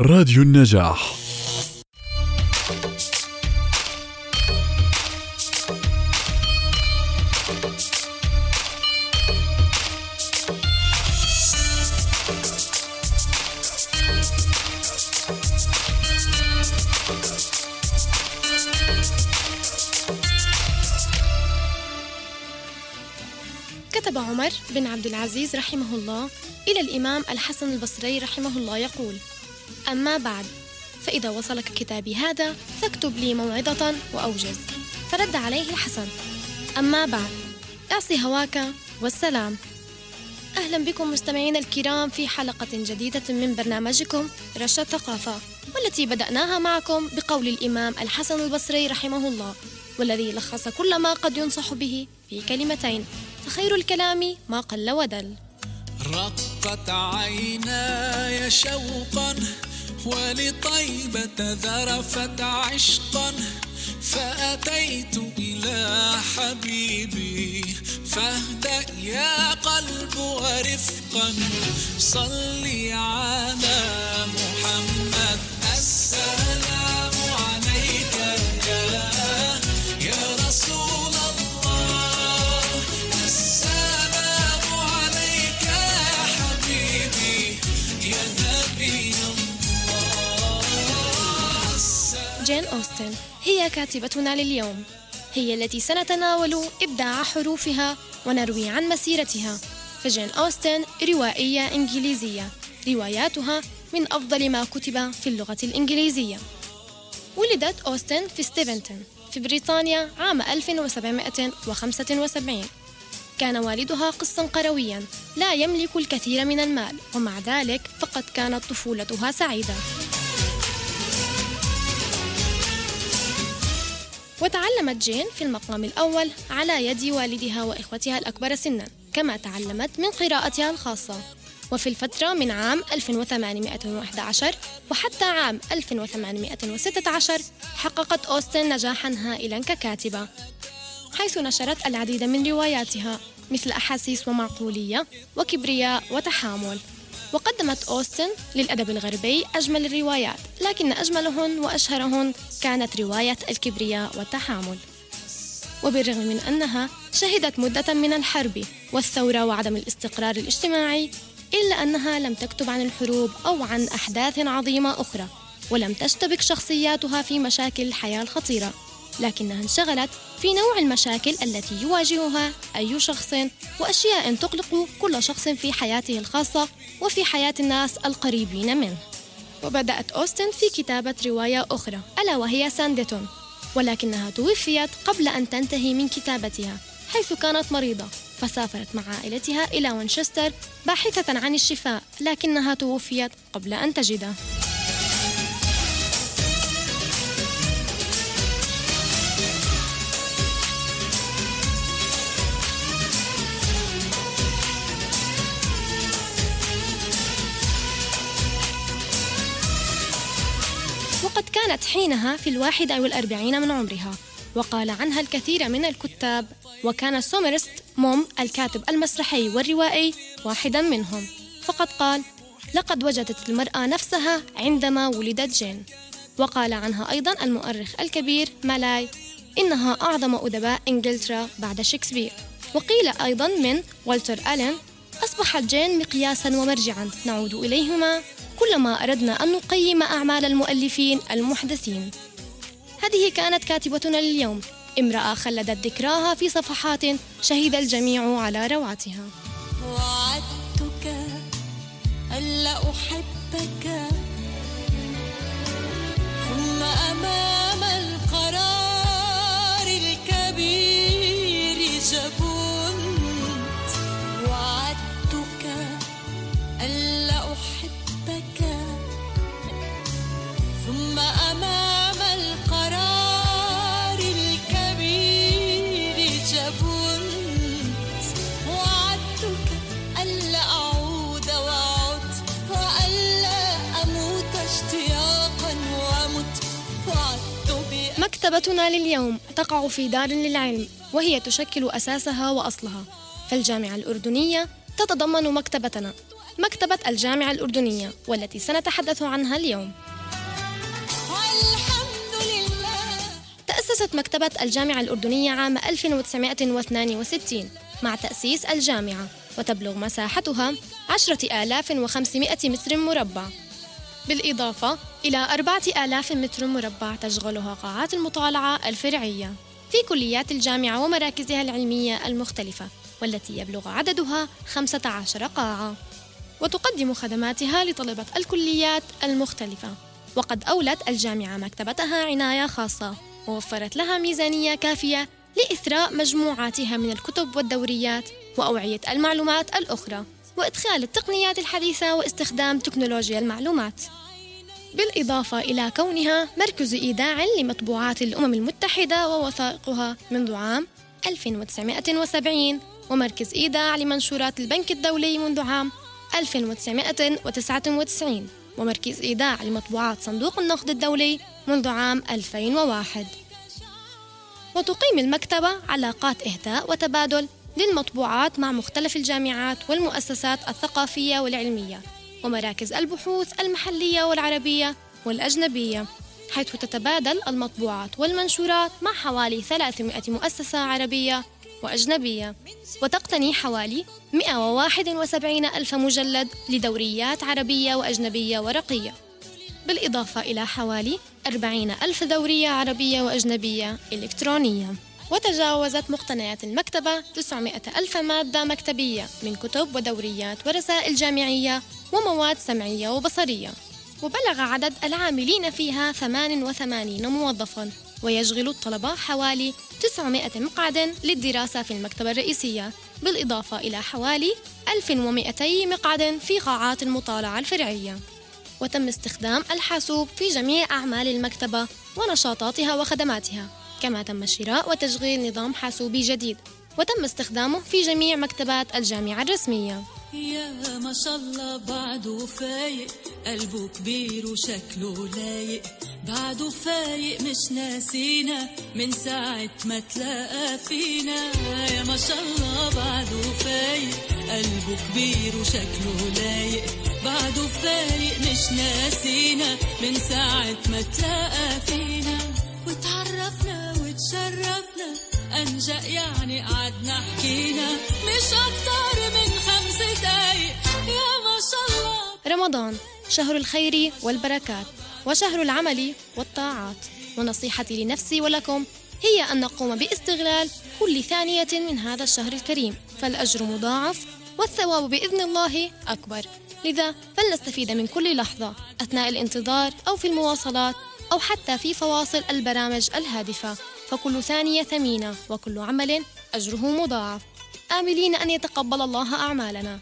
راديو النجاح. كتب عمر بن عبد العزيز رحمه الله إلى الإمام الحسن البصري رحمه الله يقول: أما بعد فإذا وصلك كتابي هذا فاكتب لي موعظة وأوجز. فرد عليه الحسن: أما بعد اعصي هواك والسلام. أهلا بكم مستمعينا الكرام في حلقة جديدة من برنامجكم رشا ثقافة والتي بدأناها معكم بقول الإمام الحسن البصري رحمه الله والذي لخص كل ما قد ينصح به في كلمتين فخير الكلام ما قل ودل رقت عيناي شوقا ولطيبة ذرفت عشقا. فأتيت إلى حبيبي فاهدأ يا قلب ورفقا. صلي على محمد أوستن هي كاتبتنا لليوم. هي التي سنتناول إبداع حروفها ونروي عن مسيرتها. فجين أوستن روائية إنجليزية. رواياتها من أفضل ما كتب في اللغة الإنجليزية. ولدت أوستن في ستيفنتون في بريطانيا عام 1775 كان والدها قسا قرويا لا يملك الكثير من المال ومع ذلك فقد كانت طفولتها سعيدة. وتعلمت جين في المقام الأول على يد والدها وإخوتها الأكبر سنا كما تعلمت من قراءتها الخاصة. وفي الفترة من عام 1811 وحتى عام 1816 حققت أوستن نجاحا هائلا ككاتبة حيث نشرت العديد من رواياتها مثل أحاسيس ومعقولية وكبرياء وتحامل. وقدمت أوستن للأدب الغربي أجمل الروايات لكن أجملهن وأشهرهن كانت رواية الكبرياء والتحامل. وبالرغم من أنها شهدت مدة من الحرب والثورة وعدم الاستقرار الاجتماعي إلا أنها لم تكتب عن الحروب أو عن أحداث عظيمة أخرى ولم تشتبك شخصياتها في مشاكل الحياة الخطيرة لكنها انشغلت في نوع المشاكل التي يواجهها أي شخص وأشياء تقلق كل شخص في حياته الخاصة وفي حياة الناس القريبين منه. وبدأت أوستن في كتابة رواية أخرى ألا وهي سانديتون ولكنها توفيت قبل أن تنتهي من كتابتها حيث كانت مريضة فسافرت مع عائلتها إلى وينشستر باحثة عن الشفاء لكنها توفيت قبل أن تجده. كانت حينها في الواحد والأربعين من عمرها وقال عنها الكثير من الكتاب وكان سومرست موم الكاتب المسرحي والروائي واحدا منهم. فقد قال لقد وجدت المرأة نفسها عندما ولدت جين وقال عنها أيضا المؤرخ الكبير ماكولاي إنها أعظم أدباء إنجلترا بعد شكسبير وقيل أيضا من والتر ألين أصبحت جين مقياسا ومرجعا نعود إليهما كلما أردنا أن نقيم أعمال المؤلفين المحدثين. هذه كانت كاتبتنا لليوم. امرأة خلدت ذكراها في صفحات شهد الجميع على روعتها. وعدتك ألا أحبك. مكتبتنا لليوم تقع في دار للعلم وهي تشكل أساسها وأصلها. فالجامعة الأردنية تتضمن مكتبتنا مكتبة الجامعة الأردنية والتي سنتحدث عنها اليوم. تأسست مكتبة الجامعة الأردنية عام 1962 مع تأسيس الجامعة وتبلغ مساحتها 10500 متر مربع. بالإضافة إلى 4000 متر مربع تشغلها قاعات المطالعة الفرعية في كليات الجامعة ومراكزها العلمية المختلفة والتي يبلغ عددها 15 قاعة. وتقدم خدماتها لطلبة الكليات المختلفة. وقد أولت الجامعة مكتبتها عناية خاصة ووفرت لها ميزانية كافية لإثراء مجموعاتها من الكتب والدوريات وأوعية المعلومات الأخرى. وإدخال التقنيات الحديثة واستخدام تكنولوجيا المعلومات. بالإضافة إلى كونها مركز إيداع لمطبوعات الأمم المتحدة ووثائقها منذ عام 1970 ومركز إيداع لمنشورات البنك الدولي منذ عام 1999 ومركز إيداع لمطبوعات صندوق النقد الدولي منذ عام 2001 وتقيم المكتبة علاقات إهداء وتبادل للمطبوعات مع مختلف الجامعات والمؤسسات الثقافية والعلمية ومراكز البحوث المحلية والعربية والأجنبية حيث تتبادل المطبوعات والمنشورات مع حوالي 300 مؤسسة عربية وأجنبية وتقتني حوالي 171 ألف مجلد لدوريات عربية وأجنبية ورقية بالإضافة إلى حوالي 40 ألف دورية عربية وأجنبية إلكترونية. وتجاوزت مقتنيات المكتبة 900 ألف مادة مكتبية من كتب ودوريات ورسائل جامعية ومواد سمعية وبصرية. وبلغ عدد العاملين فيها 88 موظفاً ويشغل الطلبة حوالي 900 مقعد للدراسة في المكتبة الرئيسية بالإضافة إلى حوالي 1200 مقعد في قاعات المطالعة الفرعية. وتم استخدام الحاسوب في جميع أعمال المكتبة ونشاطاتها وخدماتها. كما تم شراء وتشغيل نظام حاسوبي جديد وتم استخدامه في جميع مكتبات الجامعة الرسمية. يا ما شاء الله بعده فايق قلبه كبير وشكله لايق. بعده فايق مش ناسينا من ساعة ما تلاقى فينا. يا ما شاء الله بعده فايق قلبه كبير وشكله لايق. بعده فايق مش ناسينا من ساعة ما تلاقى فينا. وتشرفنا أنجأ يعني قعدنا حكينا. مش أكتر من خمس دقايق. يا ما شاء الله. رمضان شهر الخير والبركات وشهر العمل والطاعات. ونصيحتي لنفسي ولكم هي أن نقوم باستغلال كل ثانية من هذا الشهر الكريم. فالأجر مضاعف والثواب بإذن الله أكبر. لذا فلنستفيد من كل لحظة أثناء الانتظار أو في المواصلات أو حتى في فواصل البرامج الهادفة. فكل ثانية ثمينة وكل عمل أجره مضاعف. آملين أن يتقبل الله أعمالنا.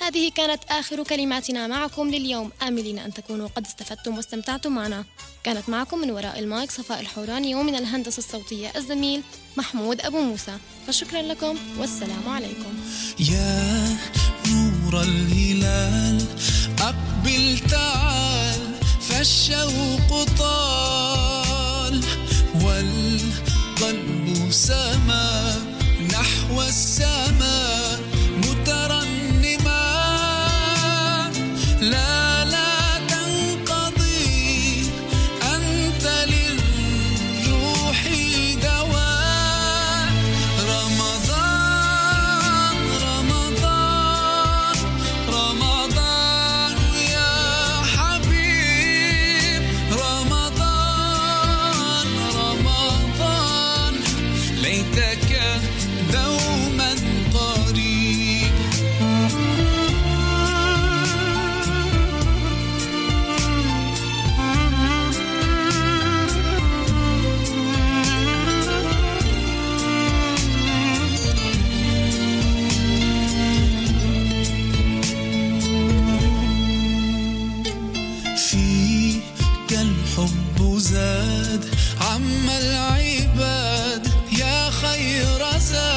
هذه كانت آخر كلماتنا معكم لليوم. آملين أن تكونوا قد استفدتم واستمتعتم معنا. كانت معكم من وراء المايك صفاء الحوراني ومن الهندسة الصوتية الزميل محمود أبو موسى. فشكرا لكم والسلام عليكم. يا نور الهلال أقبل تعال فالشوق طال. summer. answer.